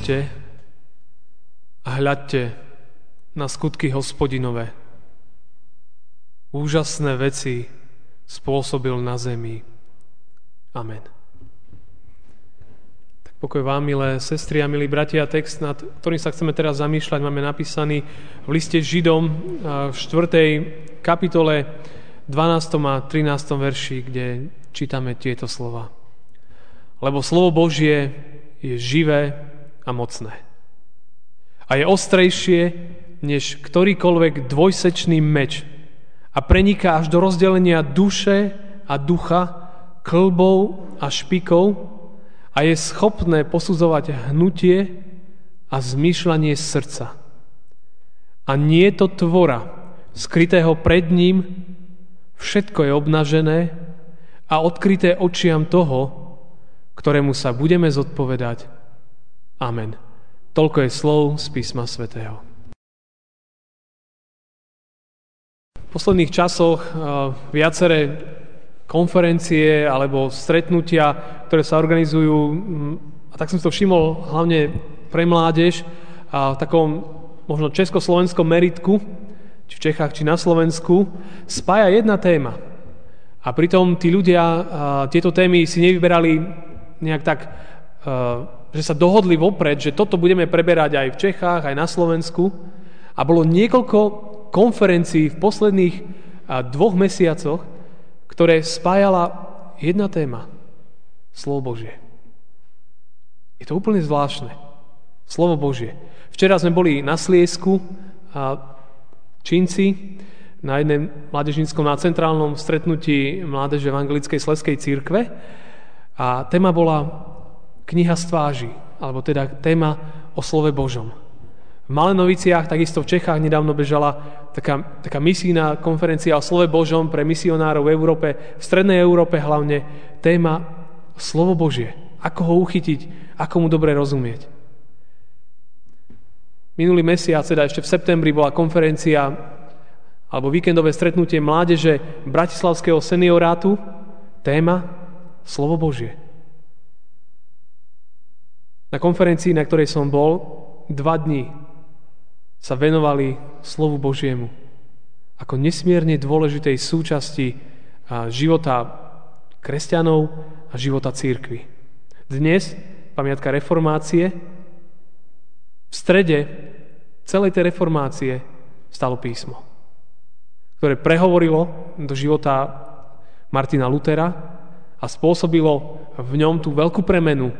Poďte a hľadte na skutky hospodinové. Úžasné veci spôsobil na zemi. Amen. Tak pokoj vám, milé sestry a milí bratia, text, nad ktorým sa chceme teraz zamýšľať, máme napísaný v liste Židom v 4. kapitole 12. a 13. verši, kde čítame tieto slova. Lebo slovo Božie je živé a mocné. A je ostrejšie než ktorýkoľvek dvojsečný meč a preniká až do rozdelenia duše a ducha, klbov a špikov a je schopné posudzovať hnutie a zmýšľanie srdca. A nie to tvora, skrytého pred ním, všetko je obnažené a odkryté očiam toho, ktorému sa budeme zodpovedať Amen. Toľko je slov z písma svätého. V posledných časoch eh, viaceré konferencie alebo stretnutia, ktoré sa organizujú, mm, a tak som si to všimol hlavne pre mládež, a v takom možno československom meritku, či v Čechách, či na Slovensku, spája jedna téma. A pritom tí ľudia tieto témy si nevyberali nejak tak eh, že sa dohodli vopred, že toto budeme preberať aj v Čechách, aj na Slovensku. A bolo niekoľko konferencií v posledných dvoch mesiacoch, ktoré spájala jedna téma. Slovo Božie. Je to úplne zvláštne. Slovo Božie. Včera sme boli na Sliesku a Čínci na jednom mládežníckom na centrálnom stretnutí Mládeže Evangelickej Sleskej církve a téma bola kniha z tváži, alebo teda téma o slove Božom. V Malenoviciach, takisto v Čechách nedávno bežala taká, taká misijná konferencia o slove Božom pre misionárov v Európe, v Strednej Európe hlavne, téma slovo Božie. Ako ho uchytiť, ako mu dobre rozumieť. Minulý mesiac, teda ešte v septembri, bola konferencia alebo víkendové stretnutie mládeže Bratislavského seniorátu, téma Slovo Božie. Na konferencii, na ktorej som bol, dva dní sa venovali slovu Božiemu ako nesmierne dôležitej súčasti života kresťanov a života církvy. Dnes, pamiatka reformácie, v strede celej tej reformácie stalo písmo, ktoré prehovorilo do života Martina Lutera a spôsobilo v ňom tú veľkú premenu,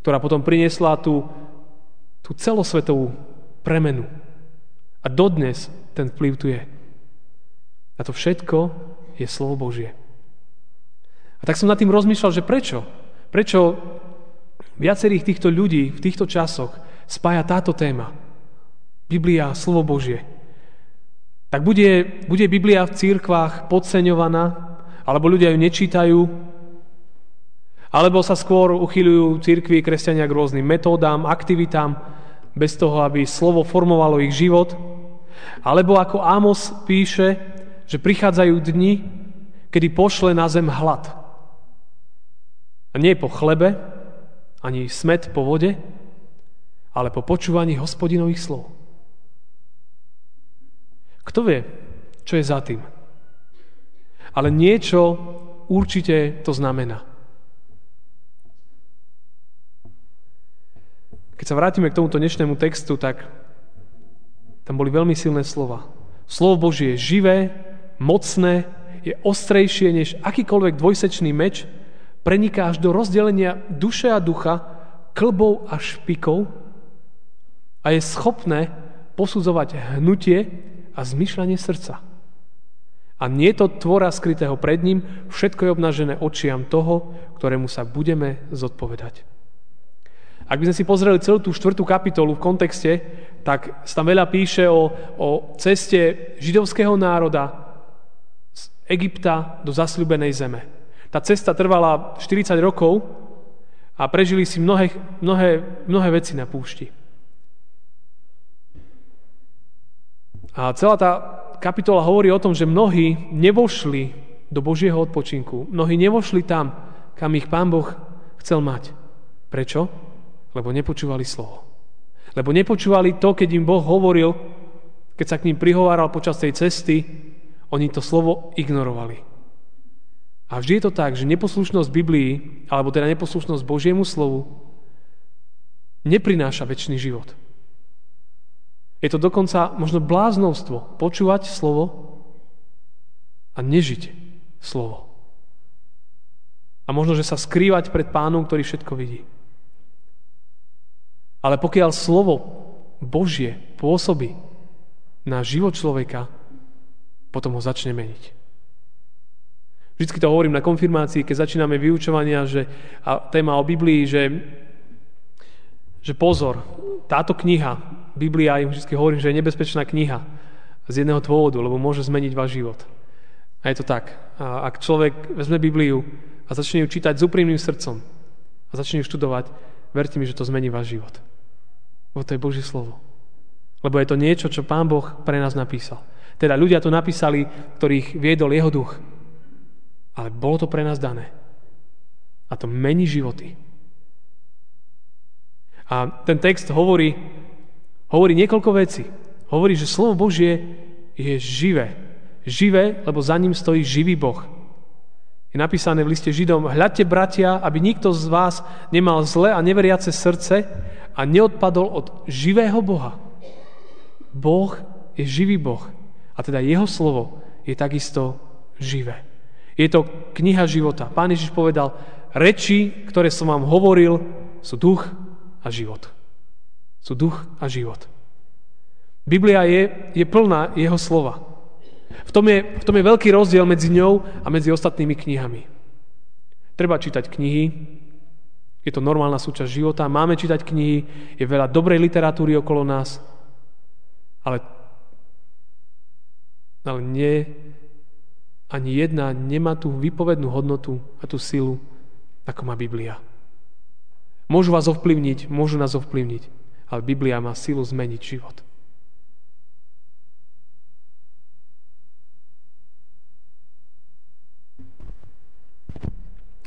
ktorá potom priniesla tú, tú celosvetovú premenu. A dodnes ten vplyv tu je. A to všetko je slovo Božie. A tak som nad tým rozmýšľal, že prečo? Prečo viacerých týchto ľudí v týchto časoch spája táto téma? Biblia, slovo Božie. Tak bude, bude Biblia v církvách podceňovaná, alebo ľudia ju nečítajú, alebo sa skôr uchyľujú církvi kresťania k rôznym metódám, aktivitám, bez toho, aby slovo formovalo ich život. Alebo ako Amos píše, že prichádzajú dni, kedy pošle na zem hlad. A nie po chlebe, ani smet po vode, ale po počúvaní hospodinových slov. Kto vie, čo je za tým? Ale niečo určite to znamená. Keď sa vrátime k tomuto dnešnému textu, tak tam boli veľmi silné slova. Slovo Božie je živé, mocné, je ostrejšie než akýkoľvek dvojsečný meč, preniká až do rozdelenia duše a ducha, klbov a špikov a je schopné posudzovať hnutie a zmyšľanie srdca. A nie to tvora skrytého pred ním, všetko je obnažené očiam toho, ktorému sa budeme zodpovedať. Ak by sme si pozreli celú tú štvrtú kapitolu v kontexte, tak sa tam veľa píše o, o ceste židovského národa z Egypta do zasľubenej zeme. Tá cesta trvala 40 rokov a prežili si mnohé, mnohé, mnohé veci na púšti. A celá tá kapitola hovorí o tom, že mnohí nevošli do Božieho odpočinku. Mnohí nevošli tam, kam ich Pán Boh chcel mať. Prečo? Lebo nepočúvali slovo. Lebo nepočúvali to, keď im Boh hovoril, keď sa k ním prihováral počas tej cesty, oni to slovo ignorovali. A vždy je to tak, že neposlušnosť Biblii, alebo teda neposlušnosť Božiemu slovu, neprináša väčší život. Je to dokonca možno bláznovstvo počúvať slovo a nežiť slovo. A možno, že sa skrývať pred pánom, ktorý všetko vidí. Ale pokiaľ slovo Božie pôsobí na život človeka, potom ho začne meniť. Vždycky to hovorím na konfirmácii, keď začíname vyučovania, že, a téma o Biblii, že, že pozor, táto kniha, Biblia, im vždy hovorím, že je nebezpečná kniha z jedného dôvodu, lebo môže zmeniť váš život. A je to tak. A ak človek vezme Bibliu a začne ju čítať s úprimným srdcom a začne ju študovať, verte mi, že to zmení váš život. Lebo to je Božie slovo. Lebo je to niečo, čo Pán Boh pre nás napísal. Teda ľudia to napísali, ktorých viedol jeho duch. Ale bolo to pre nás dané. A to mení životy. A ten text hovorí, hovorí niekoľko vecí. Hovorí, že slovo Božie je živé. Živé, lebo za ním stojí živý Boh. Je napísané v liste Židom, hľadte bratia, aby nikto z vás nemal zle a neveriace srdce a neodpadol od živého Boha. Boh je živý Boh a teda jeho slovo je takisto živé. Je to kniha života. Pán Ježiš povedal, reči, ktoré som vám hovoril, sú duch a život. Sú duch a život. Biblia je, je plná jeho slova. V tom, je, v tom je veľký rozdiel medzi ňou a medzi ostatnými knihami. Treba čítať knihy, je to normálna súčasť života, máme čítať knihy, je veľa dobrej literatúry okolo nás, ale, ale nie, ani jedna nemá tú vypovednú hodnotu a tú silu, ako má Biblia. Môžu vás ovplyvniť, môžu nás ovplyvniť, ale Biblia má silu zmeniť život.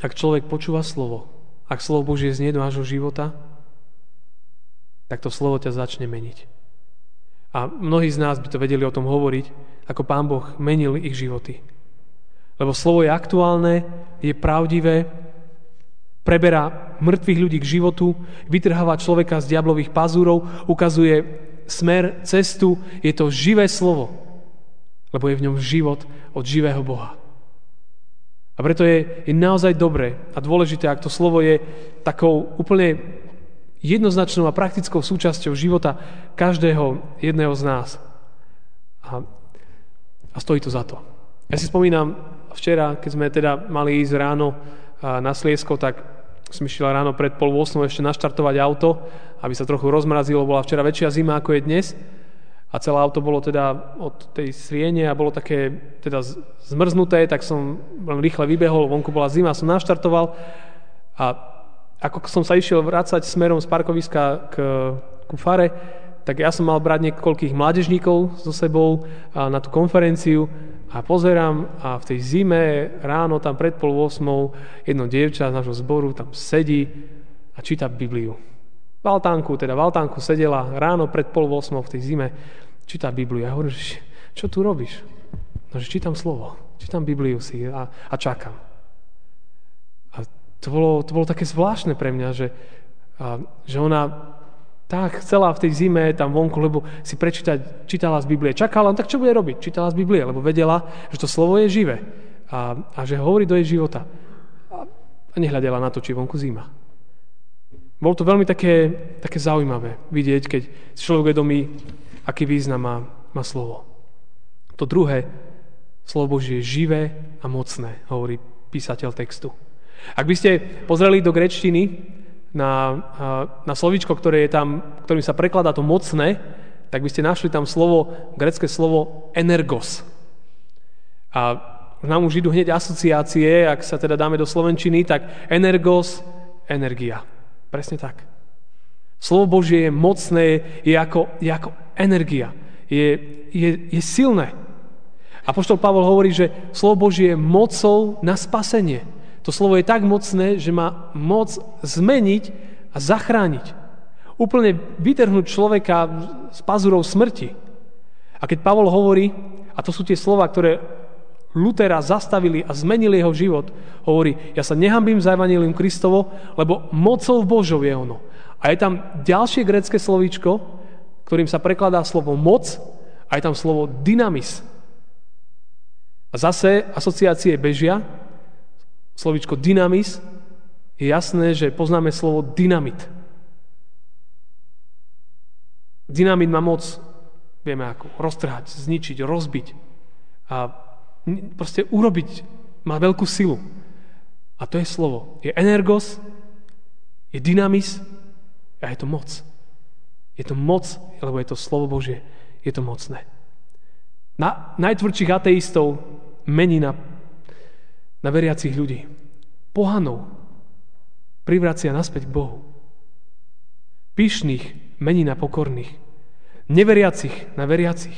Ak človek počúva slovo, ak slovo Božie znie do nášho života, tak to slovo ťa začne meniť. A mnohí z nás by to vedeli o tom hovoriť, ako Pán Boh menil ich životy. Lebo slovo je aktuálne, je pravdivé, preberá mŕtvych ľudí k životu, vytrháva človeka z diablových pazúrov, ukazuje smer, cestu, je to živé slovo, lebo je v ňom život od živého Boha. A preto je, je naozaj dobré a dôležité, ak to slovo je takou úplne jednoznačnou a praktickou súčasťou života každého jedného z nás. A, a stojí to za to. Ja si spomínam včera, keď sme teda mali ísť ráno na Sliesko, tak som išiel ráno pred pol 8 ešte naštartovať auto, aby sa trochu rozmrazilo. Bola včera väčšia zima, ako je dnes a celé auto bolo teda od tej sriene a bolo také teda zmrznuté, tak som len rýchle vybehol, vonku bola zima, som naštartoval a ako som sa išiel vrácať smerom z parkoviska k, ku fare, tak ja som mal brať niekoľkých mládežníkov so sebou na tú konferenciu a pozerám a v tej zime ráno tam pred pol 8 jedno dievča z nášho zboru tam sedí a číta Bibliu. V altánku, teda v altánku sedela ráno pred pol 8 v tej zime číta Bibliu. Ja hovorím, že čo tu robíš? No, že čítam slovo, čítam Bibliu si a, a čakám. A to bolo, to bolo také zvláštne pre mňa, že, a, že ona tak chcela v tej zime tam vonku, lebo si prečítať, čítala z Biblie. Čakala, no tak čo bude robiť? Čítala z Biblie, lebo vedela, že to slovo je živé a, a že hovorí do jej života. A, a nehľadela na to, či vonku zima. Bolo to veľmi také, také zaujímavé vidieť, keď si človek vedomí, aký význam má, má slovo. To druhé, slovo Božie je živé a mocné, hovorí písateľ textu. Ak by ste pozreli do grečtiny, na, na slovíčko, ktoré je tam, ktorým sa prekladá to mocné, tak by ste našli tam slovo, grecké slovo energos. A nám už idú hneď asociácie, ak sa teda dáme do slovenčiny, tak energos, energia. Presne tak. Slovo Božie je mocné, je ako, je ako energia. Je, je, je silné. A poštol Pavol hovorí, že slovo Božie je mocou na spasenie. To slovo je tak mocné, že má moc zmeniť a zachrániť. Úplne vytrhnúť človeka z pazurov smrti. A keď Pavol hovorí, a to sú tie slova, ktoré Lutera zastavili a zmenili jeho život, hovorí, ja sa nehambím za Evangelium Kristovo, lebo mocou Božou je ono. A je tam ďalšie grecké slovíčko, ktorým sa prekladá slovo moc a je tam slovo dynamis. A zase asociácie bežia, slovičko dynamis, je jasné, že poznáme slovo dynamit. Dynamit má moc, vieme ako, roztrhať, zničiť, rozbiť a proste urobiť, má veľkú silu. A to je slovo. Je energos, je dynamis a je to moc. Je to moc, lebo je to slovo Božie. Je to mocné. Na najtvrdších ateistov mení na, na veriacich ľudí pohanov privracia naspäť k Bohu. Pyšných mení na pokorných. Neveriacich na veriacich.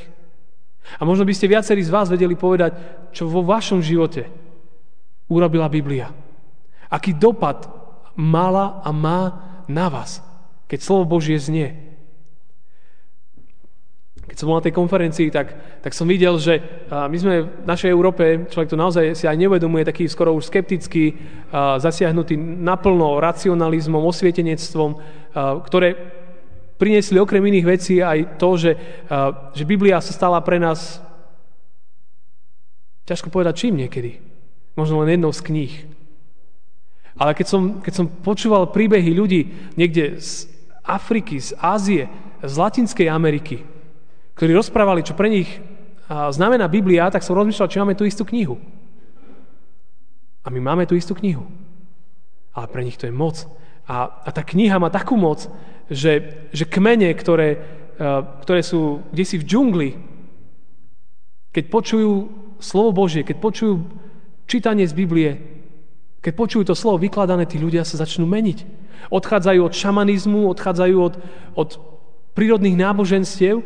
A možno by ste viacerí z vás vedeli povedať, čo vo vašom živote urobila Biblia. Aký dopad mala a má na vás, keď slovo Božie znie. Keď som bol na tej konferencii, tak, tak som videl, že my sme v našej Európe, človek to naozaj si aj neuvedomuje, taký skoro už skeptický, zasiahnutý naplno racionalizmom, osvietenectvom, ktoré priniesli okrem iných vecí aj to, že, že Biblia sa stala pre nás, ťažko povedať čím niekedy, možno len jednou z kníh. Ale keď som, keď som počúval príbehy ľudí niekde z Afriky, z Ázie, z Latinskej Ameriky, ktorí rozprávali, čo pre nich znamená Biblia, tak som rozmýšľal, či máme tú istú knihu. A my máme tú istú knihu. Ale pre nich to je moc. A, a tá kniha má takú moc, že, že kmene, ktoré, ktoré sú kde si v džungli, keď počujú slovo Božie, keď počujú čítanie z Biblie, keď počujú to slovo vykladané, tí ľudia sa začnú meniť. Odchádzajú od šamanizmu, odchádzajú od, od prírodných náboženstiev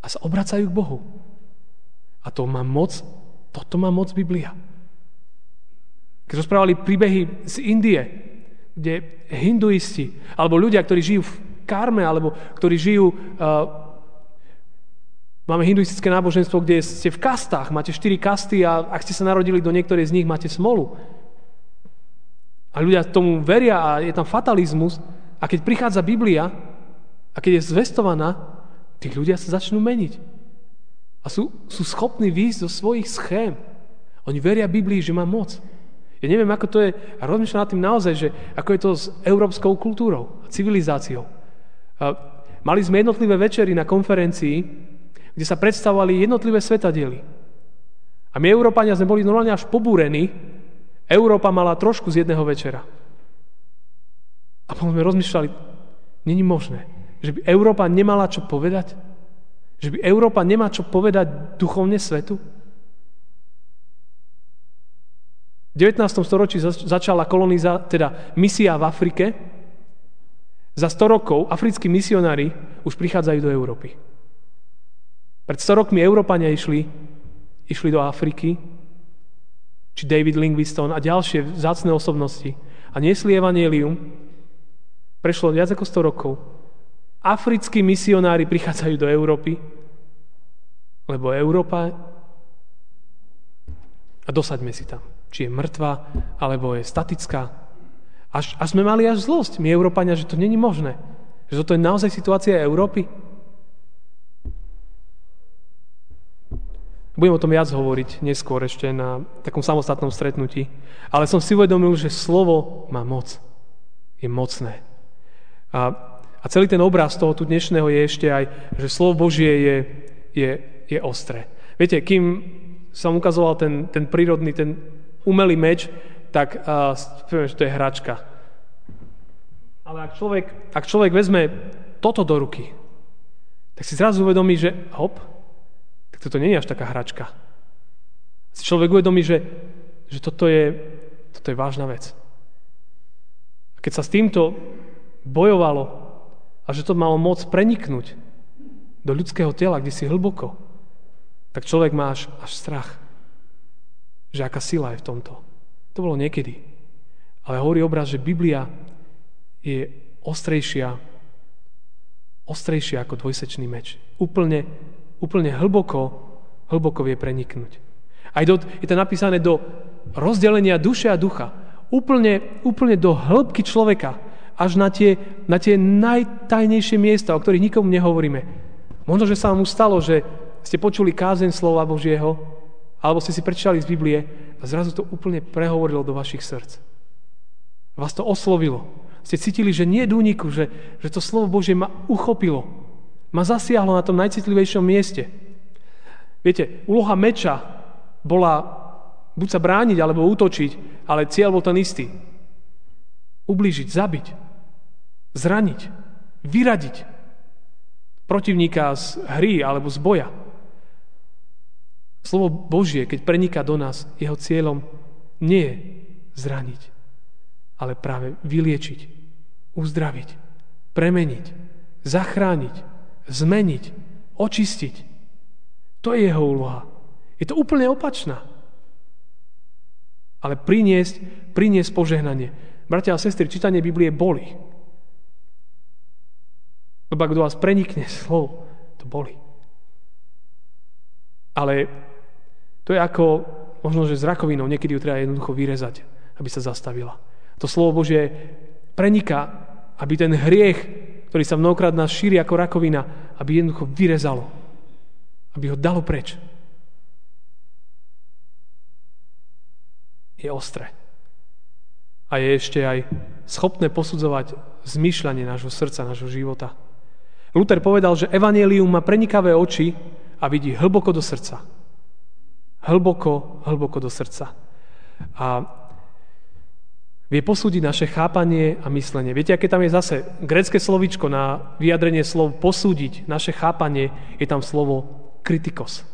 a sa obracajú k Bohu. A to má moc, toto má moc Biblia. Keď rozprávali príbehy z Indie, kde hinduisti, alebo ľudia, ktorí žijú v karme, alebo ktorí žijú... Uh, Máme hinduistické náboženstvo, kde ste v kastách, máte štyri kasty a ak ste sa narodili do niektorej z nich, máte smolu. A ľudia tomu veria a je tam fatalizmus. A keď prichádza Biblia a keď je zvestovaná, tí ľudia sa začnú meniť. A sú, sú schopní výjsť zo svojich schém. Oni veria Biblii, že má moc. Ja neviem, ako to je, a rozmýšľam nad tým naozaj, že ako je to s európskou kultúrou a civilizáciou. Mali sme jednotlivé večery na konferencii, kde sa predstavovali jednotlivé svetadiely. A my, Európania, sme boli normálne až pobúrení. Európa mala trošku z jedného večera. A potom sme rozmýšľali, není možné, že by Európa nemala čo povedať? Že by Európa nemá čo povedať duchovne svetu? V 19. storočí začala koloniza, teda misia v Afrike. Za 100 rokov africkí misionári už prichádzajú do Európy. Pred 100 rokmi Európania išli, išli do Afriky, či David Livingstone a ďalšie vzácne osobnosti a niesli evanielium. Prešlo viac ako 100 rokov africkí misionári prichádzajú do Európy, lebo Európa a dosaďme si tam, či je mŕtva, alebo je statická. Až, až sme mali až zlosť, my Európania, že to není možné. Že toto je naozaj situácia Európy. Budem o tom viac hovoriť neskôr ešte na takom samostatnom stretnutí. Ale som si uvedomil, že slovo má moc. Je mocné. A a celý ten obraz toho tu dnešného je ešte aj, že slovo Božie je, je, je ostré. Viete, kým som ukazoval ten, ten prírodný, ten umelý meč, tak uh, poviem, že to je hračka. Ale ak človek, ak človek vezme toto do ruky, tak si zrazu uvedomí, že hop, tak toto nie je až taká hračka. Si človek uvedomí, že, že toto, je, toto je vážna vec. A keď sa s týmto bojovalo a že to malo moc preniknúť do ľudského tela, kde si hlboko, tak človek má až, až strach, že aká sila je v tomto. To bolo niekedy. Ale hovorí obraz, že Biblia je ostrejšia, ostrejšia ako dvojsečný meč. Úplne, úplne hlboko, hlboko vie preniknúť. Aj do, je to napísané do rozdelenia duše a ducha. Úplne, úplne do hĺbky človeka. Až na tie, na tie najtajnejšie miesta, o ktorých nikomu nehovoríme. Možno, že sa vám stalo, že ste počuli kázen slova Božieho, alebo ste si prečítali z Biblie a zrazu to úplne prehovorilo do vašich srdc. Vás to oslovilo ste cítili, že nie je že, že to slovo Božie ma uchopilo. Ma zasiahlo na tom najcitlivejšom mieste. Viete, úloha meča bola buď sa brániť, alebo útočiť, ale cieľ bol ten istý. Ublížiť, zabiť, zraniť, vyradiť protivníka z hry alebo z boja. Slovo Božie, keď preniká do nás, jeho cieľom nie je zraniť, ale práve vyliečiť, uzdraviť, premeniť, zachrániť, zmeniť, očistiť. To je jeho úloha. Je to úplne opačná. Ale priniesť, priniesť požehnanie. Bratia a sestry, čítanie Biblie boli. Lebo ak do vás prenikne slovo, to boli. Ale to je ako možno, že s rakovinou, niekedy ju treba jednoducho vyrezať, aby sa zastavila. To slovo Božie preniká aby ten hriech, ktorý sa mnohokrát nás šíri ako rakovina, aby jednoducho vyrezalo. Aby ho dalo preč. Je ostré. A je ešte aj schopné posudzovať zmýšľanie nášho srdca, nášho života. Luther povedal, že evanelium má prenikavé oči a vidí hlboko do srdca. Hlboko, hlboko do srdca. A Vie posúdiť naše chápanie a myslenie. Viete, aké tam je zase grecké slovičko na vyjadrenie slov posúdiť naše chápanie, je tam slovo kritikos.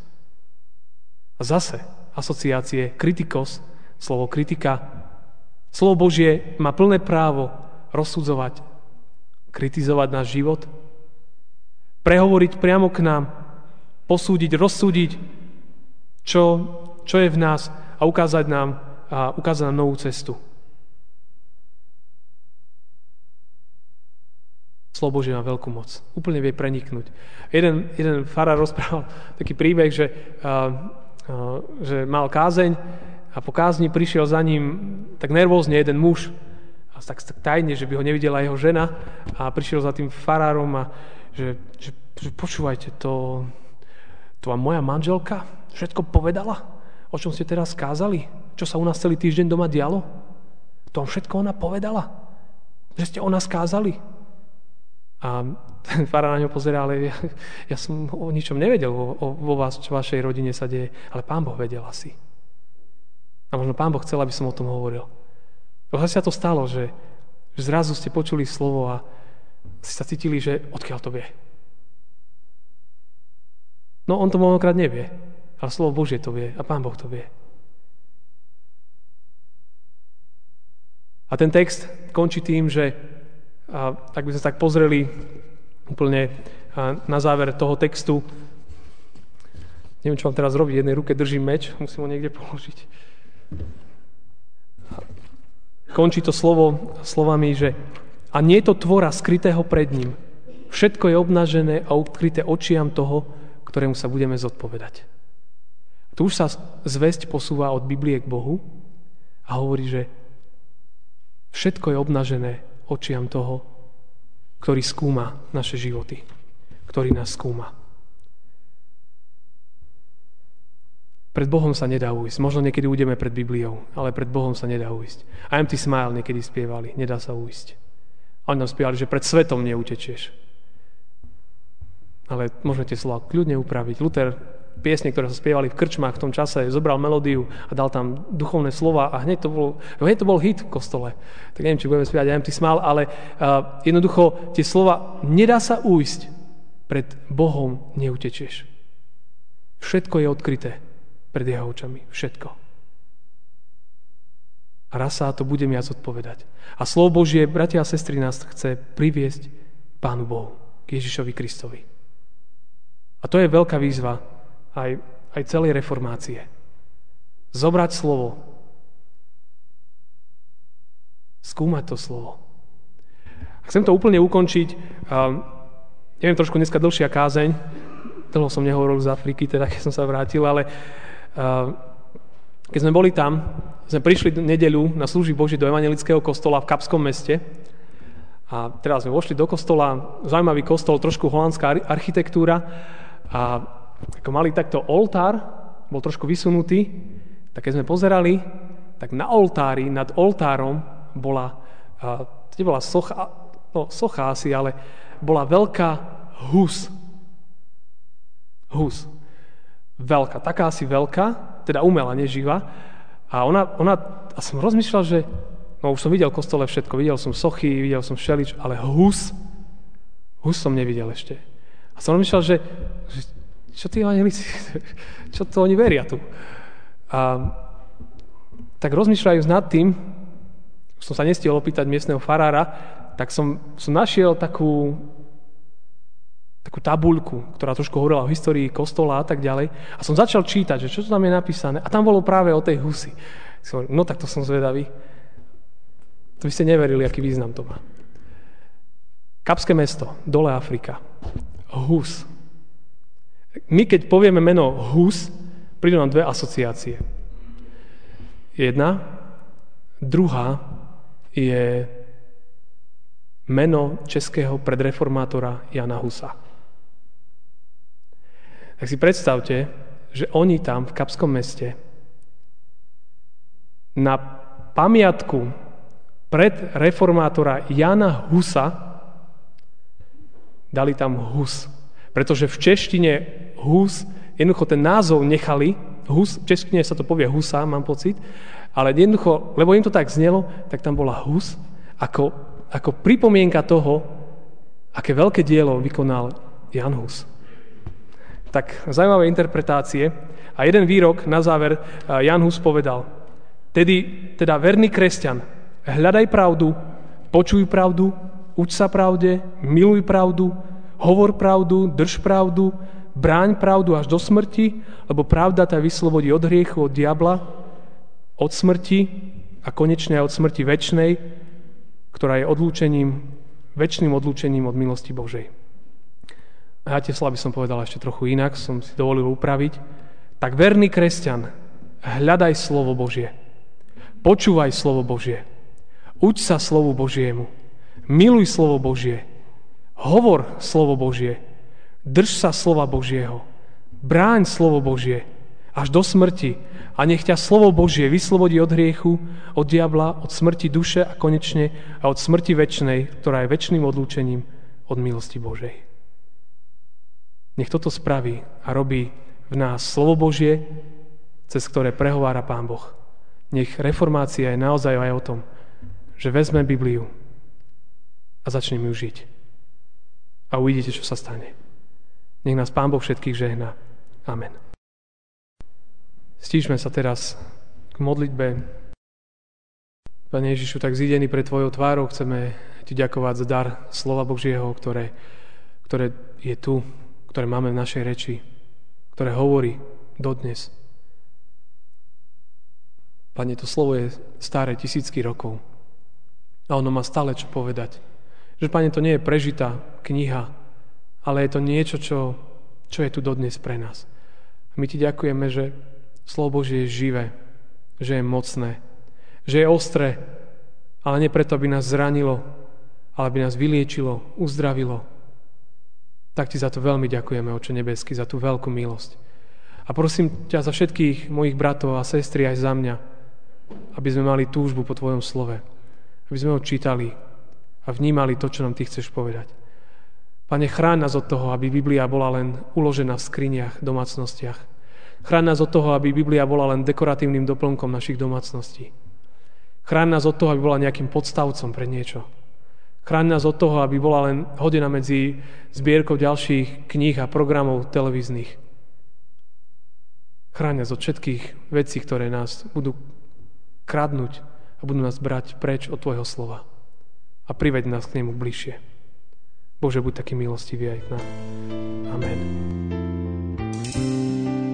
A zase asociácie kritikos, slovo kritika. Slovo Božie má plné právo rozsudzovať, kritizovať náš život, prehovoriť priamo k nám, posúdiť, rozsúdiť, čo, čo je v nás a ukázať nám, a ukázať nám novú cestu. Slovo Božie má veľkú moc. Úplne vie preniknúť. Jeden, jeden farár rozprával taký príbeh, že, uh, uh, že mal kázeň a po kázni prišiel za ním tak nervózne jeden muž, a tak, tak tajne, že by ho nevidela jeho žena a prišiel za tým farárom a že, že, že počúvajte, to, to moja manželka všetko povedala? O čom ste teraz kázali? Čo sa u nás celý týždeň doma dialo? To všetko ona povedala? Že ste o nás kázali? A ten fará na ňo pozerá, ale ja, ja som o ničom nevedel vo, vo vás, čo vašej rodine sa deje, ale pán Boh vedel asi. A možno pán Boh chcel, aby som o tom hovoril. Lebo sa to stalo, že, že zrazu ste počuli slovo a ste sa cítili, že odkiaľ to vie. No on to mnohokrát nevie, ale slovo Božie to vie a pán Boh to vie. A ten text končí tým, že a tak by sme tak pozreli úplne na záver toho textu. Neviem, čo mám teraz robiť. V jednej ruke držím meč, musím ho niekde položiť. Končí to slovo slovami, že a nie je to tvora skrytého pred ním. Všetko je obnažené a ukryté očiam toho, ktorému sa budeme zodpovedať. Tu už sa zväzť posúva od Biblie k Bohu a hovorí, že všetko je obnažené očiam toho, ktorý skúma naše životy, ktorý nás skúma. Pred Bohom sa nedá ujsť. Možno niekedy ujdeme pred Bibliou, ale pred Bohom sa nedá ujsť. I am ty smile niekedy spievali, nedá sa ujsť. A oni nám spievali, že pred svetom neutečieš. Ale môžete slova kľudne upraviť. Luther piesne, ktoré sa spievali v krčmách v tom čase, zobral melódiu a dal tam duchovné slova a hneď to bol, hneď to bol hit v kostole. Tak neviem, či budeme spievať am ty smál, ale uh, jednoducho tie slova nedá sa ujsť, pred Bohom neutečieš. Všetko je odkryté pred jeho očami. Všetko. A raz sa to budem viac odpovedať. A slovo Božie, bratia a sestry, nás chce priviesť Pánu Bohu, k Ježišovi Kristovi. A to je veľká výzva aj, aj celej reformácie. Zobrať slovo. Skúmať to slovo. A chcem to úplne ukončiť. Um, neviem, trošku dneska dlhšia kázeň. Dlho som nehovoril z Afriky, teda keď som sa vrátil, ale uh, keď sme boli tam, sme prišli nedeľu na služby Boží do evangelického kostola v Kapskom meste. A teraz sme vošli do kostola, zaujímavý kostol, trošku holandská architektúra. A ako mali takto oltár, bol trošku vysunutý, tak keď sme pozerali, tak na oltári, nad oltárom bola, to bola socha, no socha asi, ale bola veľká hus. Hus. Veľká, taká asi veľká, teda umelá, neživá. A ona, ona, a som rozmýšľal, že no už som videl kostole všetko, videl som sochy, videl som šelič, ale hus, hus som nevidel ešte. A som rozmýšľal, že, že čo tí evangelici, čo to oni veria tu? A tak rozmýšľajúc nad tým, som sa nestihol opýtať miestneho farára, tak som, som našiel takú, takú tabuľku, ktorá trošku hovorila o histórii kostola a tak ďalej. A som začal čítať, že čo tam je napísané. A tam bolo práve o tej husy. Som, no tak to som zvedavý. To by ste neverili, aký význam to má. Kapské mesto, dole Afrika. Hus. My keď povieme meno Hus, prídu nám dve asociácie. Jedna, druhá je meno českého predreformátora Jana Husa. Tak si predstavte, že oni tam v Kapskom meste na pamiatku predreformátora Jana Husa dali tam Hus. Pretože v češtine hus, jednoducho ten názov nechali, hus, v češtine sa to povie husa, mám pocit, ale jednoducho, lebo im to tak znelo, tak tam bola hus ako, ako pripomienka toho, aké veľké dielo vykonal Jan Hus. Tak zaujímavé interpretácie. A jeden výrok na záver Jan Hus povedal. Tedy, teda verný kresťan, hľadaj pravdu, počuj pravdu, uč sa pravde, miluj pravdu, Hovor pravdu, drž pravdu, bráň pravdu až do smrti, lebo pravda tá vyslobodí od hriechu, od diabla, od smrti a konečne aj od smrti väčšnej, ktorá je odlúčením, väčšným odlúčením od milosti Božej. A ja tie slavy som povedal ešte trochu inak, som si dovolil upraviť. Tak verný kresťan, hľadaj slovo Božie. Počúvaj slovo Božie. Uč sa slovu Božiemu. Miluj slovo Božie. Hovor slovo Božie. Drž sa slova Božieho. Bráň slovo Božie až do smrti a nech ťa slovo Božie vyslobodí od hriechu, od diabla, od smrti duše a konečne a od smrti väčšnej, ktorá je väčšným odlúčením od milosti Božej. Nech toto spraví a robí v nás slovo Božie, cez ktoré prehovára Pán Boh. Nech reformácia je naozaj aj o tom, že vezme Bibliu a začneme ju žiť a uvidíte, čo sa stane. Nech nás Pán Boh všetkých žehná. Amen. Stížme sa teraz k modlitbe. Pane Ježišu, tak zídený pre Tvojou tvárou chceme Ti ďakovať za dar slova Božieho, ktoré, ktoré je tu, ktoré máme v našej reči, ktoré hovorí dodnes. Pane, to slovo je staré tisícky rokov a ono má stále čo povedať. Že, Pane, to nie je prežitá kniha, ale je to niečo, čo, čo je tu dodnes pre nás. My Ti ďakujeme, že slovo Božie je živé, že je mocné, že je ostré, ale nie preto, aby nás zranilo, ale aby nás vyliečilo, uzdravilo. Tak Ti za to veľmi ďakujeme, Oče nebeský, za tú veľkú milosť. A prosím ťa za všetkých mojich bratov a sestry aj za mňa, aby sme mali túžbu po Tvojom slove, aby sme ho čítali, a vnímali to, čo nám Ty chceš povedať. Pane, chráň nás od toho, aby Biblia bola len uložená v skriniach, domácnostiach. Chráň nás od toho, aby Biblia bola len dekoratívnym doplnkom našich domácností. Chráň nás od toho, aby bola nejakým podstavcom pre niečo. Chráň nás od toho, aby bola len hodina medzi zbierkou ďalších kníh a programov televíznych. Chráň nás od všetkých vecí, ktoré nás budú kradnúť a budú nás brať preč od Tvojho slova. A priveď nás k nemu bližšie. Bože, buď taký milostivý aj k nám. Amen. thank you